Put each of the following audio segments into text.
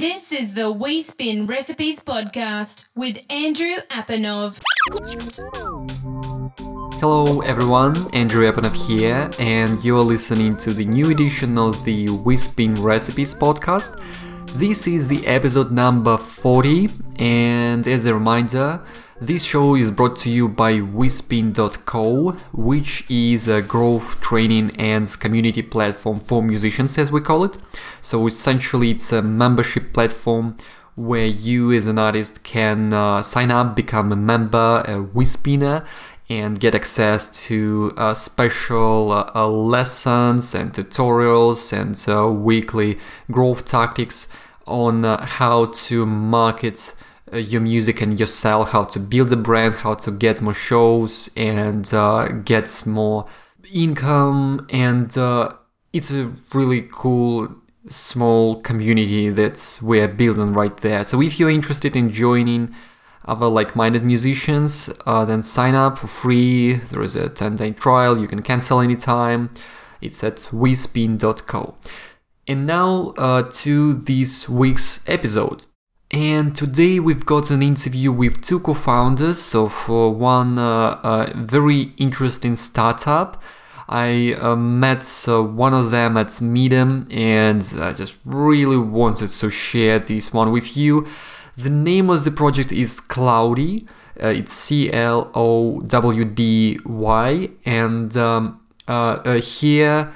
This is the We Spin Recipes podcast with Andrew Apanov. Hello everyone, Andrew Apanov here, and you're listening to the new edition of the We Spin Recipes podcast. This is the episode number 40, and as a reminder, this show is brought to you by WeSpin.co, which is a growth training and community platform for musicians, as we call it. So essentially, it's a membership platform where you, as an artist, can uh, sign up, become a member, a WeSpinner, and get access to uh, special uh lessons and tutorials and uh, weekly growth tactics on uh, how to market uh, your music and yourself, how to build a brand, how to get more shows and uh, get more income. And uh, it's a really cool small community that we're building right there. So if you're interested in joining other like-minded musicians, uh, then sign up for free. There is a 10-day trial. You can cancel anytime. It's at wespin.co. And now uh, to this week's episode. And today we've got an interview with two co founders of uh, one uh, uh, very interesting startup. I uh, met uh, one of them at MIDEM and I just really wanted to share this one with you. The name of the project is Clowdy. Uh, it's C L O W D Y. And um, here,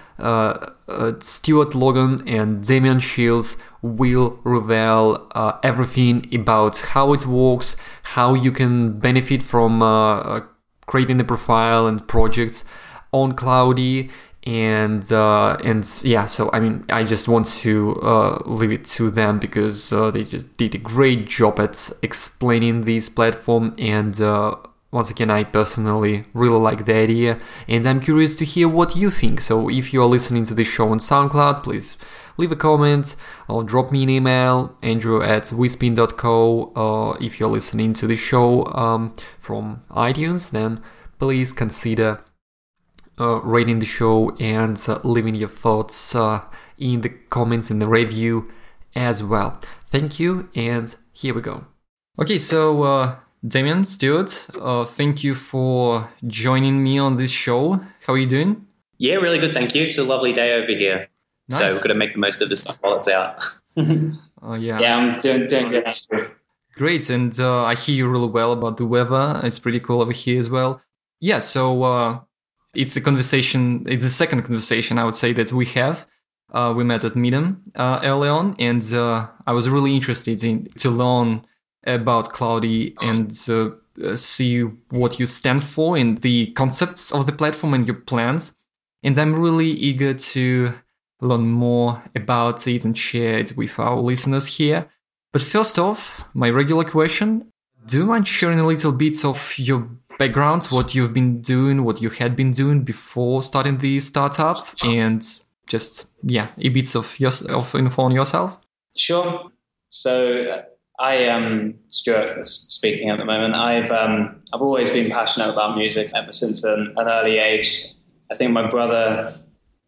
Stuart Logan and Damian Shields will reveal uh, everything about how it works, how you can benefit from uh, uh, creating the profile and projects on Clowdy. and uh, and yeah. So I mean, I just want to uh, leave it to them because they just did a great job at explaining this platform and. once again, I personally really like the idea, and I'm curious to hear what you think. So, if you are listening to this show on SoundCloud, please leave a comment or drop me an email, andrew at wespin.co. Or if you're listening to the show um, from iTunes, then please consider uh, rating the show and uh, leaving your thoughts uh, in the comments in the review as well. Thank you, and here we go. Okay, so uh, Damian, Stuart, uh, thank you for joining me on this show. How are you doing? Yeah, really good, thank you. It's a lovely day over here. Nice. So we've got to make the most of this while it's out. oh yeah. Yeah, I'm doing doing good. Great, and uh, I hear you really well about the weather. It's pretty cool over here as well. Yeah, so uh, it's a conversation. It's the second conversation I would say that we have. Uh, we met at MIDEM uh, early on, and uh, I was really interested in to learn about Clowdy and uh, see what you stand for and the concepts of the platform and your plans. And I'm really eager to learn more about it and share it with our listeners here. But first off, my regular question do you mind sharing a little bit of your background, what you've been doing, what you had been doing before starting the startup, and just, yeah, a bit of, your, of info on yourself? Sure. So, I am Stuart speaking at the moment. I've um, I've always been passionate about music ever since an, an early age. I think my brother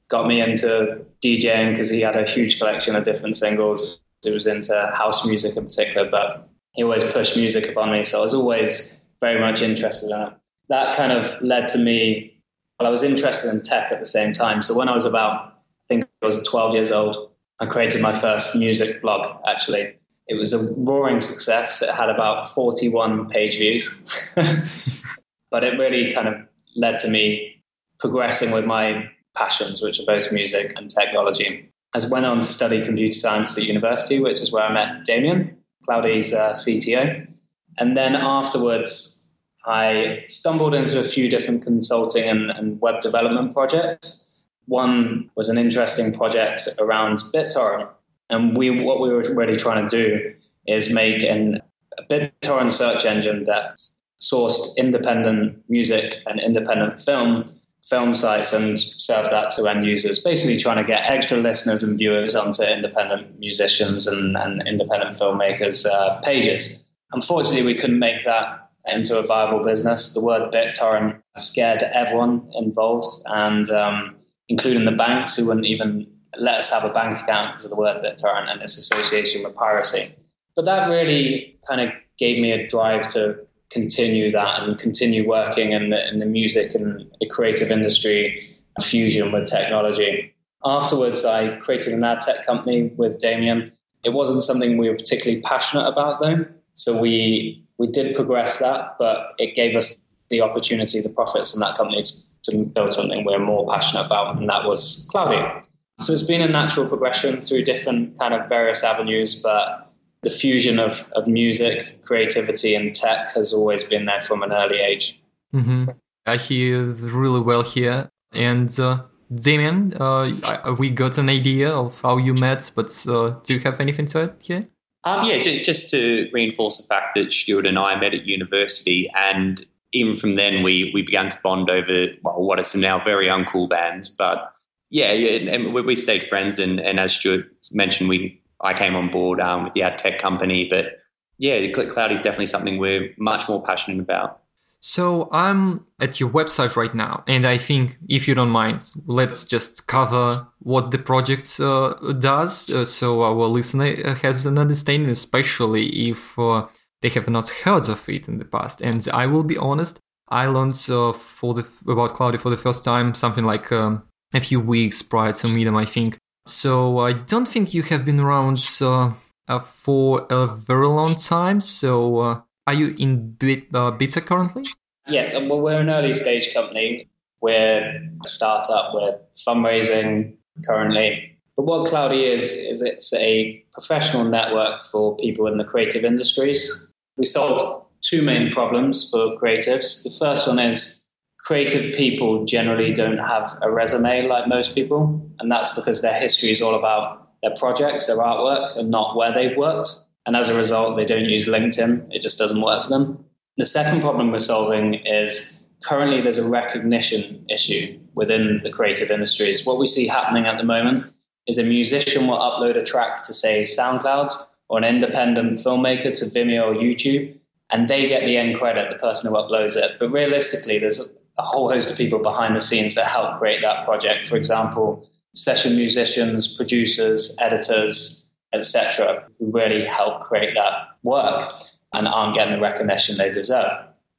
got me into DJing because he had a huge collection of different singles. He was into house music in particular, but he always pushed music upon me. So I was always very much interested in it. That kind of led to me, well, I was interested in tech at the same time. So when I was about, I think I was 12 years old, I created my first music blog, actually. It was a roaring success. It had about 41 page views. but it really kind of led to me progressing with my passions, which are both music and technology. I went on to study computer science at university, which is where I met Damian, Clowdy's uh, CTO. And then afterwards, I stumbled into a few different consulting and, and web development projects. One was an interesting project around BitTorrent. And we, what we were really trying to do is make an, a BitTorrent search engine that sourced independent music and independent film film sites and serve that to end users, basically trying to get extra listeners and viewers onto independent musicians and, and independent filmmakers' uh, pages. Unfortunately, we couldn't make that into a viable business. The word BitTorrent scared everyone involved, and um, including the banks who wouldn't even let us have a bank account because of the word BitTorrent and its association with piracy. But that really kind of gave me a drive to continue that and continue working in the, in the music and the creative industry fusion with technology. Afterwards, I created an ad tech company with Damien. It wasn't something we were particularly passionate about, though. So we we did progress that, but it gave us the opportunity, the profits from that company to, to build something we're more passionate about, and that was Clowdy. So it's been a natural progression through different kind of various avenues, but the fusion of, of music, creativity, and tech has always been there from an early age. Mm-hmm. I hear really well here. And uh, Damien, uh, we got an idea of how you met, but uh, do you have anything to add here? Um, yeah, just to reinforce the fact that Stuart and I met at university, and even from then we we began to bond over well, what are some now very uncool bands, but yeah, yeah and we, we stayed friends, and, and as Stuart mentioned, we I came on board um, with the ad tech company, but yeah, Cloud is definitely something we're much more passionate about. So I'm at your website right now, and I think, if you don't mind, let's just cover what the project uh, does, uh, so our listener has an understanding, especially if uh, they have not heard of it in the past. And I will be honest, I learned uh, for the about Clowdy for the first time something like um, a few weeks prior to them, I think. So I don't think you have been around uh, uh, for a very long time. So are you in bit, beta currently? Yeah, well, we're an early stage company. We're a startup. We're fundraising currently. But what Clowdy is, is it's a professional network for people in the creative industries. We solve two main problems for creatives. The first one is creative people generally don't have a resume like most people, and that's because their history is all about their projects, their artwork, and not where they've worked. And as a result, they don't use LinkedIn. It just doesn't work for them. The second problem we're solving is currently there's a recognition issue within the creative industries. What we see happening at the moment is a musician will upload a track to, say, SoundCloud or an independent filmmaker to Vimeo or YouTube, and they get the end credit, the person who uploads it. But realistically, there's a whole host of people behind the scenes that help create that project. For example, session musicians, producers, editors, etc., who really help create that work and aren't getting the recognition they deserve.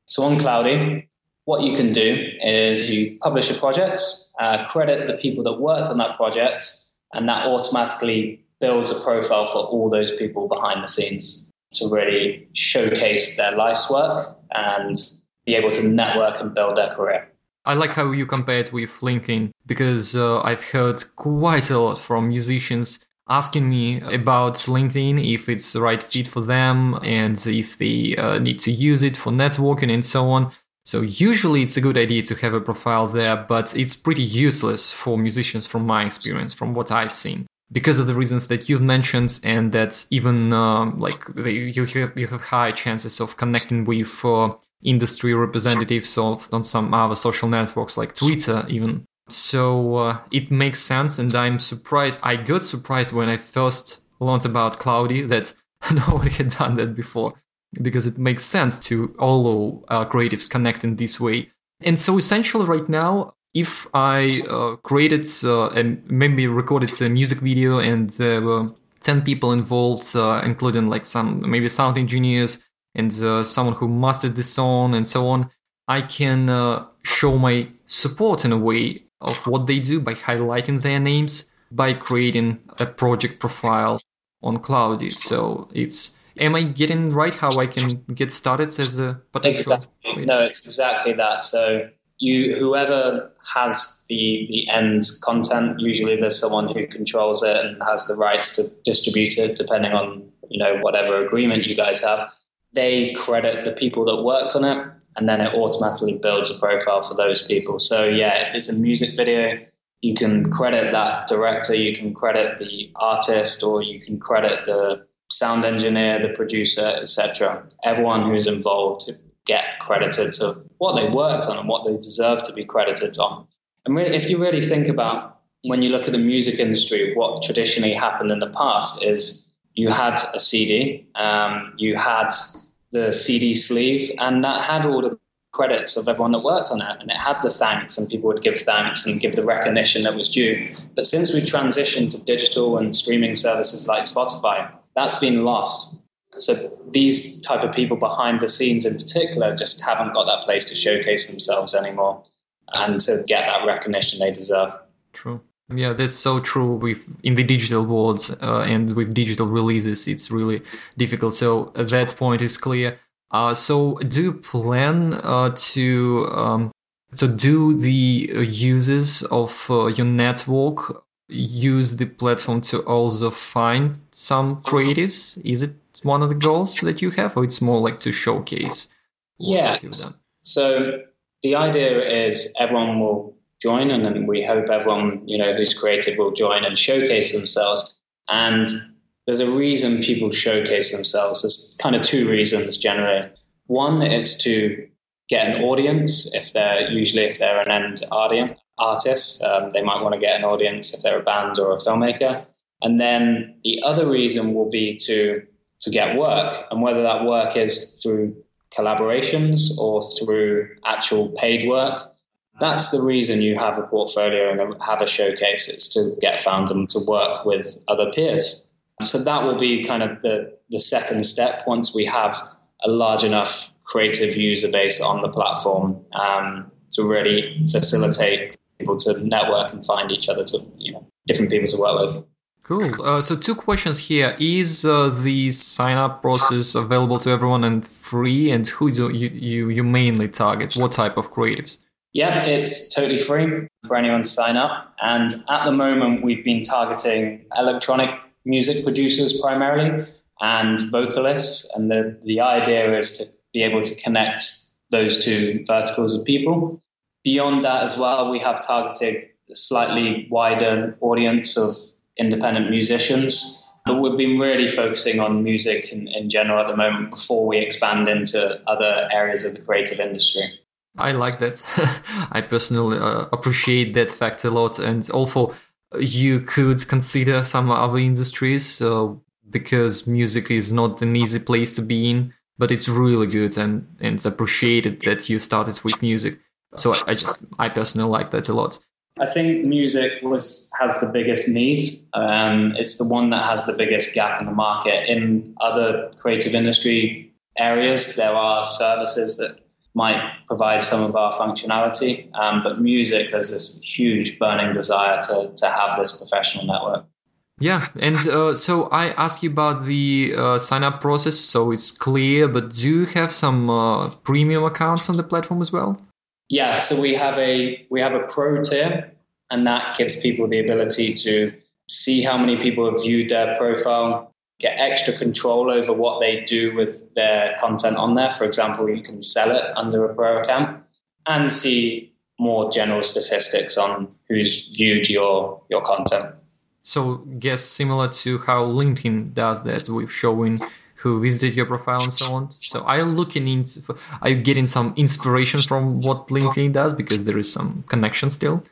So on Clowdy, what you can do is you publish a project, uh, credit the people that worked on that project, and that automatically builds a profile for all those people behind the scenes to really showcase their life's work and be able to network and build their career. I like how you compare it with LinkedIn because uh, I've heard quite a lot from musicians asking me about LinkedIn, if it's the right fit for them, and if they uh, need to use it for networking and so on. So usually it's a good idea to have a profile there, but it's pretty useless for musicians from my experience, from what I've seen. Because of the reasons that you've mentioned, and that even uh, like you have, you have high chances of connecting with uh, industry representatives of on some other social networks like Twitter, even so uh, it makes sense, and I'm surprised. I got surprised when I first learned about Clowdy that nobody had done that before, because it makes sense to all uh, creatives connect in this way. And so essentially, right now, if I uh, created uh, and maybe recorded a music video and there were 10 people involved, uh, including like some maybe sound engineers and uh, someone who mastered the song and so on, I can uh, show my support in a way of what they do by highlighting their names, by creating a project profile on Clowdy. So it's am I getting right how I can get started as a potential? Exactly. No, it's exactly that. So you whoever has the the end content, usually there's someone who controls it and has the rights to distribute it, depending on you know whatever agreement you guys have. They credit the people that worked on it and then it automatically builds a profile for those people. So yeah, if it's a music video, you can credit that director, you can credit the artist, or you can credit the sound engineer, the producer, etc. Everyone who's involved get credited to what they worked on and what they deserve to be credited on. And really, if you really think about when you look at the music industry, what traditionally happened in the past is you had a CD, um, you had the CD sleeve, and that had all the credits of everyone that worked on it and it had the thanks and people would give thanks and give the recognition that was due but since we transitioned to digital and streaming services like spotify that's been lost so these type of people behind the scenes in particular just haven't got that place to showcase themselves anymore and to get that recognition they deserve true yeah, that's so true. With in the digital world uh, and with digital releases, it's really difficult. So that point is clear. Uh, so do you plan uh, to um, so do the users of uh, your network use the platform to also find some creatives? Is it one of the goals that you have, or it's more like to showcase? yeah. So the idea is everyone will join, and then we hope everyone you know who's creative will join and showcase themselves. And there's a reason people showcase themselves. There's kind of two reasons generally. One is to get an audience. If they're usually if they're an end audience artist, um, they might want to get an audience if they're a band or a filmmaker. And then the other reason will be to to get work, and whether that work is through collaborations or through actual paid work that's the reason you have a portfolio and have a showcase. It's to get found and to work with other peers. So that will be kind of the, the second step once we have a large enough creative user base on the platform um, to really facilitate people to network and find each other to you know different people to work with. Cool. Uh, so two questions here: Is uh, the sign up process available to everyone and free? And who do you, you you mainly target? What type of creatives? Yeah, it's totally free for anyone to sign up. And at the moment, we've been targeting electronic music producers primarily and vocalists. And the, the idea is to be able to connect those two verticals of people. Beyond that, as well, we have targeted a slightly wider audience of independent musicians. But we've been really focusing on music in, in general at the moment before we expand into other areas of the creative industry. I like that. I personally uh, appreciate that fact a lot. And also, you could consider some other industries uh, because music is not an easy place to be in, but it's really good and, and appreciated that you started with music. So I, I just, I personally like that a lot. I think music was has the biggest need. Um, it's the one that has the biggest gap in the market. In other creative industry areas, there are services that might provide some of our functionality. Um, but music, there's this huge burning desire to, to have this professional network. Yeah, and uh, so I ask you about the uh, sign up process, so it's clear. But do you have some uh, premium accounts on the platform as well? Yeah, so we have a we have a pro tier, and that gives people the ability to see how many people have viewed their profile, get extra control over what they do with their content on there. For example, you can sell it under a pro account and see more general statistics on who's viewed your your content. So, guess similar to how LinkedIn does that with showing who visited your profile and so on. So, you looking into? Are you getting some inspiration from what LinkedIn does because there is some connection still?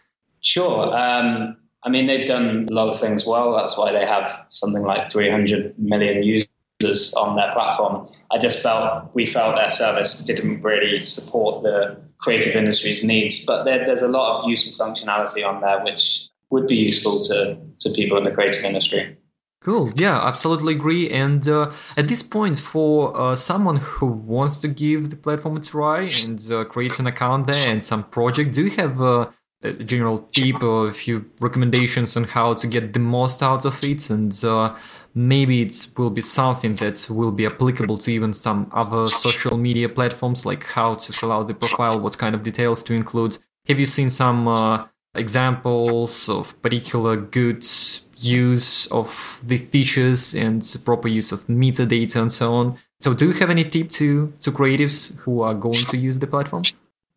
Sure. Um, I mean, they've done a lot of things well. That's why they have something like 300 million users on their platform. I just felt we felt their service didn't really support the creative industry's needs, but there, there's a lot of useful functionality on there which would be useful to, to people in the creative industry. Cool. Yeah, absolutely agree. And uh, at this point, for uh, someone who wants to give the platform a try and uh, creates an account there and some project, do you have uh, a general tip or a few recommendations on how to get the most out of it and uh, maybe it will be something that will be applicable to even some other social media platforms like how to fill out the profile what kind of details to include have you seen some uh, examples of particular good use of the features and proper use of metadata and so on so do you have any tip to to creatives who are going to use the platform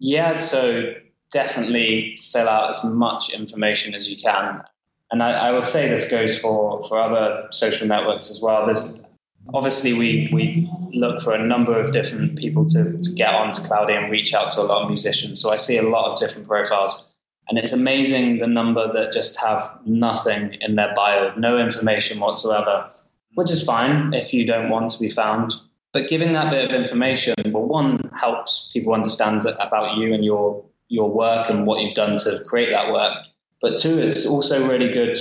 yeah so definitely fill out as much information as you can. And I, I, would say this goes for, for other social networks as well. There's obviously we we look for a number of different people to, to get onto Clowdy and reach out to a lot of musicians. So I see a lot of different profiles. And it's amazing the number that just have nothing in their bio, no information whatsoever, which is fine if you don't want to be found. But giving that bit of information, well, one helps people understand about you and your your work and what you've done to create that work. But two, it's also really good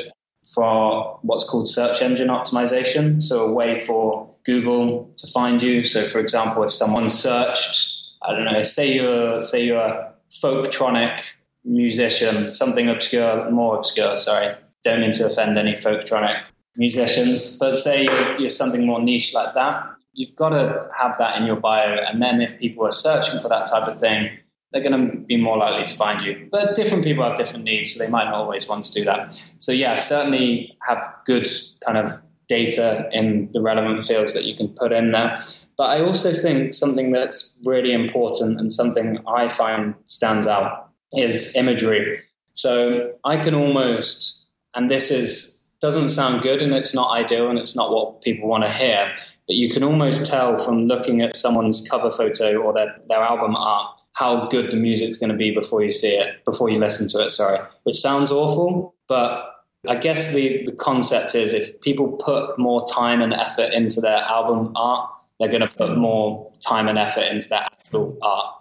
for what's called search engine optimization. So a way for Google to find you. So for example, if someone searched, I don't know, say you're say you're a folktronic musician, something obscure, more obscure, sorry. Don't mean to offend any folktronic musicians, but say you're, you're something more niche like that, you've got to have that in your bio. And then if people are searching for that type of thing, they're going to be more likely to find you. But different people have different needs, so they might not always want to do that. So, yeah, certainly have good kind of data in the relevant fields that you can put in there. But I also think something that's really important and something I find stands out is imagery. So I can almost, and this is doesn't sound good and it's not ideal and it's not what people want to hear, but you can almost tell from looking at someone's cover photo or their, their album art how good the music's going to be before you see it, before you listen to it, sorry, which sounds awful, but I guess the, the concept is if people put more time and effort into their album art, they're going to put more time and effort into their actual art.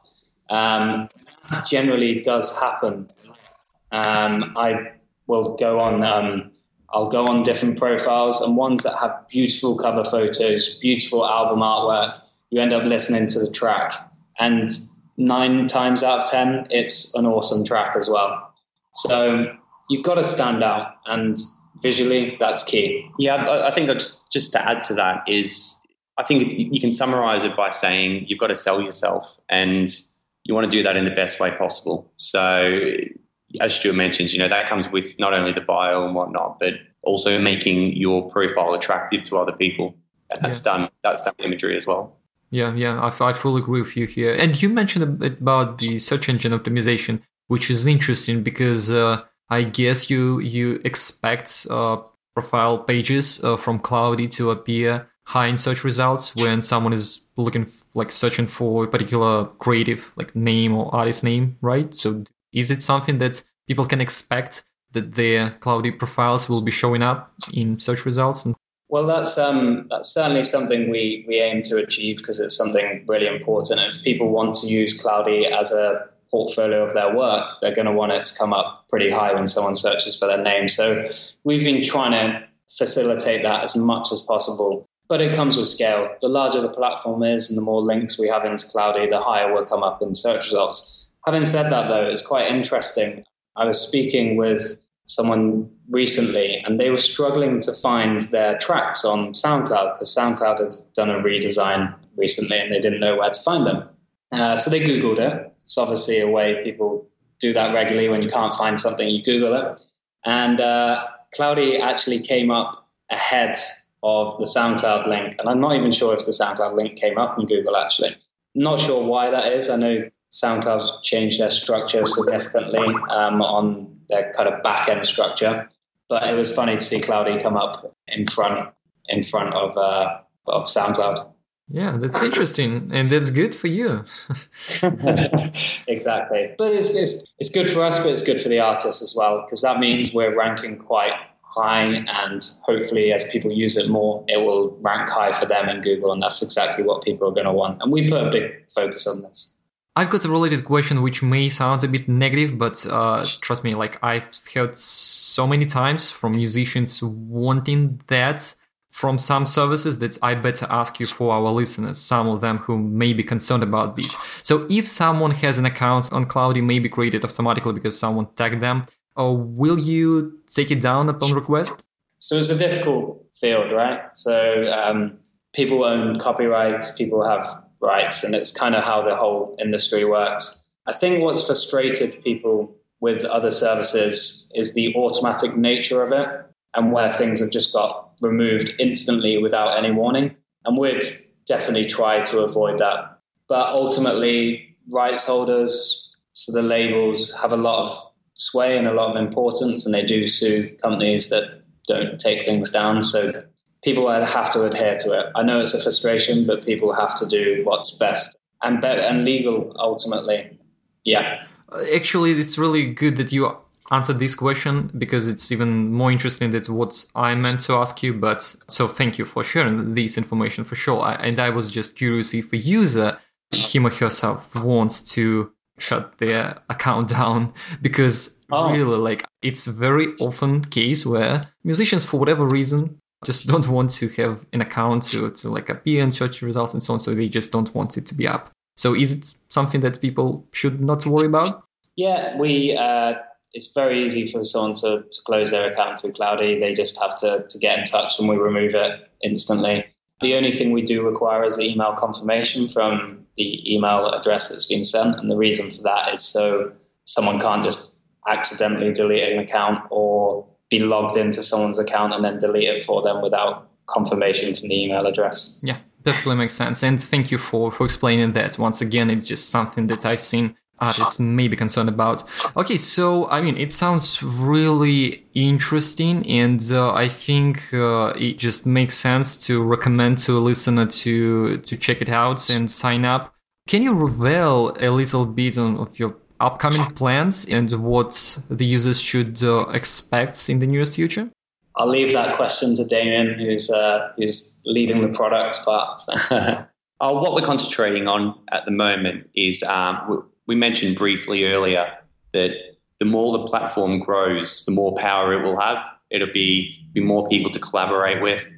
Um, generally does happen. Um, I will go on. Um, I'll go on different profiles and ones that have beautiful cover photos, beautiful album artwork. You end up listening to the track, and nine times out of ten, it's an awesome track as well. So you've got to stand out, and visually, that's key. Yeah, I think just just to add to that is, I think you can summarize it by saying you've got to sell yourself, and you want to do that in the best way possible. So as Stuart mentions, you know, that comes with not only the bio and whatnot, but also making your profile attractive to other people. And that's yeah. done, that's done imagery as well. Yeah, yeah, I, I fully agree with you here. And you mentioned a bit about the search engine optimization, which is interesting because uh, I guess you you expect uh, profile pages uh, from Clowdy to appear high in search results when someone is looking like searching for a particular creative like name or artist name, right? So is it something that people can expect that their clowdy profiles will be showing up in search results? and Well, that's um, that's certainly something we, we aim to achieve because it's something really important. If people want to use Clowdy as a portfolio of their work, they're going to want it to come up pretty high when someone searches for their name. So we've been trying to facilitate that as much as possible. But it comes with scale. The larger the platform is and the more links we have into Clowdy, the higher we'll come up in search results. Having said that, though, it's quite interesting. I was speaking with someone recently and they were struggling to find their tracks on SoundCloud because SoundCloud had done a redesign recently and they didn't know where to find them. Uh, so they Googled it. It's obviously a way people do that regularly when you can't find something, you Google it. And uh, Clowdy actually came up ahead of the SoundCloud link. And I'm not even sure if the SoundCloud link came up in Google actually. Not sure why that is. I know SoundCloud's changed their structure significantly um, on their kind of back end structure. But it was funny to see Clowdy come up in front in front of uh, of SoundCloud. Yeah, that's interesting, and that's good for you. exactly, but it's, it's it's good for us, but it's good for the artists as well because that means we're ranking quite high, and hopefully, as people use it more, it will rank high for them in Google, and that's exactly what people are going to want. And we put a big focus on this. I've got a related question which may sound a bit negative, but uh, trust me, like I've heard so many times from musicians wanting that from some services that I better ask you for our listeners, some of them who may be concerned about this. So if someone has an account on Clowdy, may be created automatically because someone tagged them, or will you take it down upon request? So it's a difficult field, right? So um, people own copyrights, people have rights. And it's kind of how the whole industry works. I think what's frustrated people with other services is the automatic nature of it and where things have just got removed instantly without any warning. And we'd definitely try to avoid that. But ultimately, rights holders, so the labels, have a lot of sway and a lot of importance, and they do sue companies that don't take things down. So people have to adhere to it. I know it's a frustration, but people have to do what's best and better and legal ultimately. Yeah. Uh, actually, it's really good that you answered this question because it's even more interesting than what I meant to ask you. But so thank you for sharing this information for sure. I, and I was just curious if a user, him or herself, wants to shut their account down because oh. really like it's very often case where musicians for whatever reason just don't want to have an account to, to like appear in search results and so on so they just don't want it to be up. So is it something that people should not worry about? Yeah we uh, it's very easy for someone to, to close their account through clowdy. They just have to, to get in touch and we remove it instantly. The only thing we do require is email confirmation from the email address that's been sent. And the reason for that is so someone can't just accidentally delete an account or be logged into someone's account and then delete it for them without confirmation from the email address. Yeah, perfectly makes sense. And thank you for, for explaining that. Once again, it's just something that I've seen artists may be concerned about. Okay, so I mean, it sounds really interesting, and uh, I think uh, it just makes sense to recommend to a listener to to check it out and sign up. Can you reveal a little bit on, of your upcoming plans and what the users should uh, expect in the nearest future? I'll leave that question to Damien, who's uh, who's leading the product part. uh, what we're concentrating on at the moment is um, we mentioned briefly earlier that the more the platform grows, the more power it will have. It'll be, be more people to collaborate with.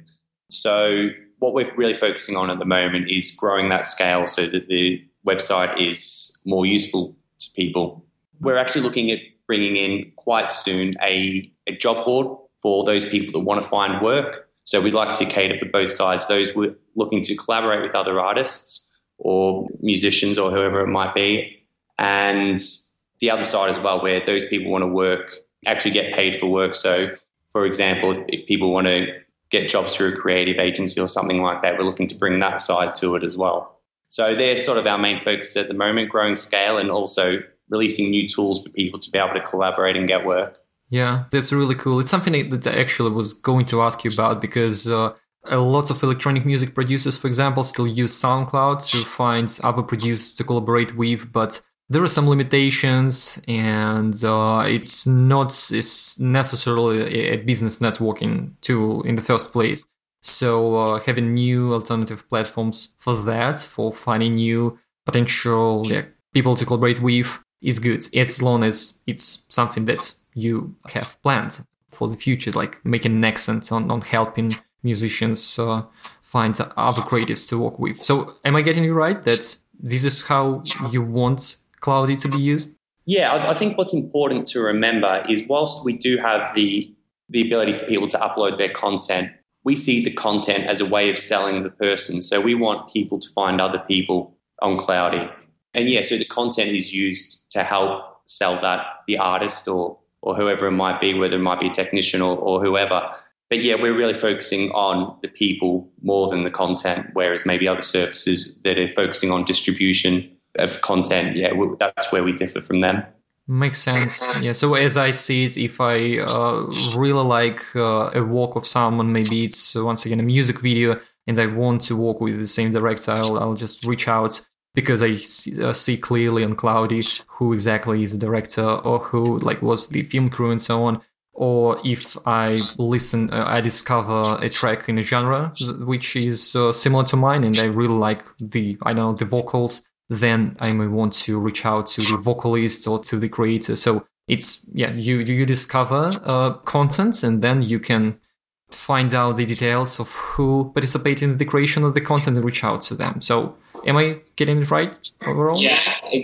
So, what we're really focusing on at the moment is growing that scale so that the website is more useful to people. We're actually looking at bringing in quite soon a, a job board for those people that want to find work. So, we'd like to cater for both sides those looking to collaborate with other artists or musicians or whoever it might be, and the other side as well, where those people want to work, actually get paid for work. So, for example, if, if people want to get jobs through a creative agency or something like that, we're looking to bring that side to it as well. So, they're sort of our main focus at the moment growing scale and also releasing new tools for people to be able to collaborate and get work. Yeah, that's really cool. It's something that I actually was going to ask you about because uh, a lot of electronic music producers, for example, still use SoundCloud to find other producers to collaborate with, but there are some limitations and uh, it's not it's necessarily a business networking tool in the first place. So uh, having new alternative platforms for that for finding new potential yeah, people to collaborate with is good as long as it's something that you have planned for the future like making an accent on, on helping musicians uh, find other creatives to work with. So am i getting you right that this is how you want Clowdy to be used? Yeah, I, I think what's important to remember is whilst we do have the the ability for people to upload their content, we see the content as a way of selling the person. So we want people to find other people on Clowdy. And yeah, so the content is used to help sell that, the artist or or whoever it might be, whether it might be a technician or, or whoever. But yeah, we're really focusing on the people more than the content, whereas maybe other services that are focusing on distribution of content, yeah, that's where we differ from them. Makes sense. Yeah. So as I see it, if I uh, really like uh, a work of someone, maybe it's uh, once again a music video, and I want to work with the same director, I'll, I'll just reach out because I see, uh, see, clearly on Clowdy who exactly is the director or who like was the film crew and so on. Or if I listen, uh, I discover a track in a genre which is similar to mine, and I really like the I don't know the vocals then I may want to reach out to the vocalist or to the creator. So it's yeah, you you discover uh, content and then you can find out the details of who participated in the creation of the content and reach out to them. So am I getting it right overall? Yeah,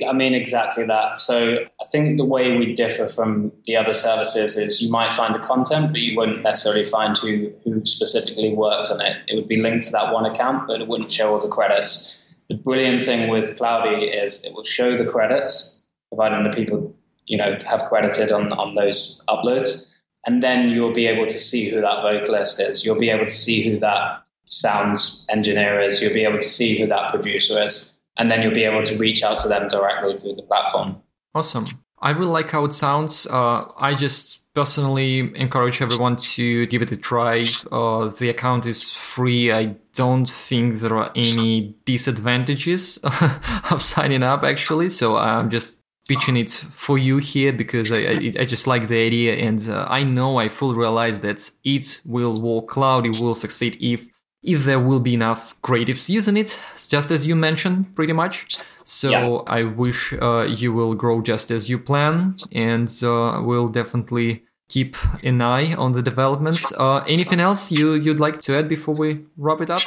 I mean exactly that. So I think the way we differ from the other services is you might find the content, but you wouldn't necessarily find who who specifically worked on it. It would be linked to that one account, but it wouldn't show all the credits. The brilliant thing with Clowdy is it will show the credits, providing the people you know have credited on on those uploads, and then you'll be able to see who that vocalist is. You'll be able to see who that sound engineer is. You'll be able to see who that producer is, and then you'll be able to reach out to them directly through the platform. Awesome. I really like how it sounds. Uh, I just personally encourage everyone to give it a try. Uh, the account is free. I don't think there are any disadvantages of signing up actually. So I'm just pitching it for you here because I, I, I just like the idea and uh, I know I fully realize that it will work cloud, it will succeed if if there will be enough creatives using it, just as you mentioned, pretty much. So yeah. I wish uh, you will grow just as you plan, and uh, we'll definitely keep an eye on the developments. Uh, anything else you you'd like to add before we wrap it up?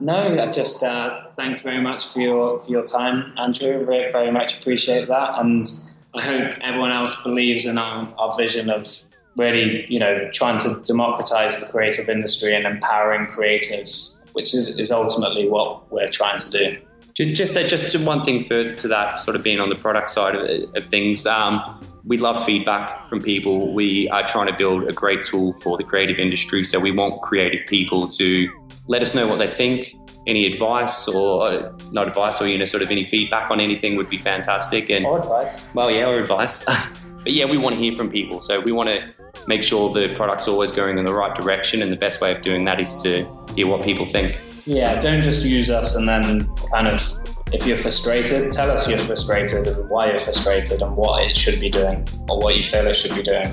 No, I just uh, thank you very much for your for your time, Andrew. Very, very much appreciate that, and I hope everyone else believes in our, our vision of really, you know, trying to democratize the creative industry and empowering creatives, which is, is ultimately what we're trying to do. Just, uh, just one thing further to that, sort of being on the product side of, of things, um, we love feedback from people. We are trying to build a great tool for the creative industry. So we want creative people to let us know what they think. Any advice or uh, not advice or you know sort of any feedback on anything would be fantastic. And or advice. Well, yeah, or advice. but yeah, we want to hear from people. So we want to make sure the product's always going in the right direction. And the best way of doing that is to hear what people think. Yeah, don't just use us and then kind of, if you're frustrated, tell us you're frustrated and why you're frustrated and what it should be doing or what you feel it should be doing.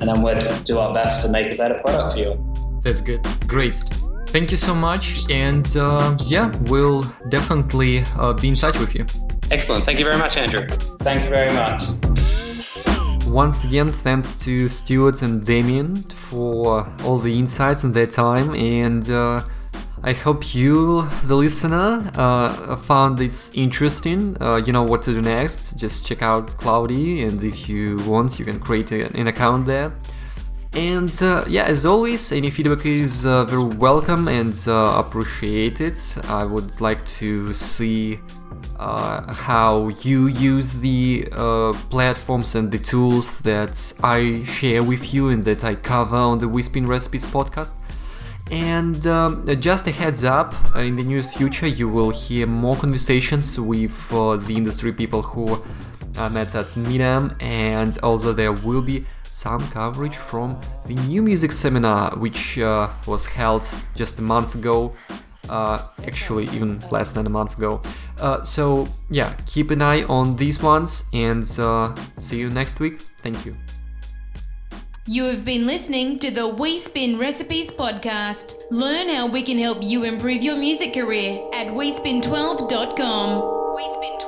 And then we'll do our best to make a better product for you. That's good. Great. Thank you so much. And uh, yeah, we'll definitely uh, be in touch with you. Excellent. Thank you very much, Andrew. Thank you very much. Once again, thanks to Stuart and Damien for all the insights and their time, and uh, I hope you, the listener, uh, found this interesting. Uh, you know what to do next. Just check out Clowdy, and if you want, you can create a, an account there. And uh, yeah, as always, any feedback is uh, very welcome and uh, appreciated. I would like to see uh, how you use the uh, platforms and the tools that I share with you and that I cover on the WeSpin Recipes podcast. And um, just a heads up, in the nearest future, you will hear more conversations with uh, the industry people who uh, met at MIDEM, and also there will be some coverage from the new music seminar, which uh, was held just a month ago uh, actually even less than a month ago. Uh, so yeah, keep an eye on these ones and uh, see you next week. Thank you. You have been listening to the We Spin Recipes podcast. Learn how we can help you improve your music career at WeSpin12.com. WeSpin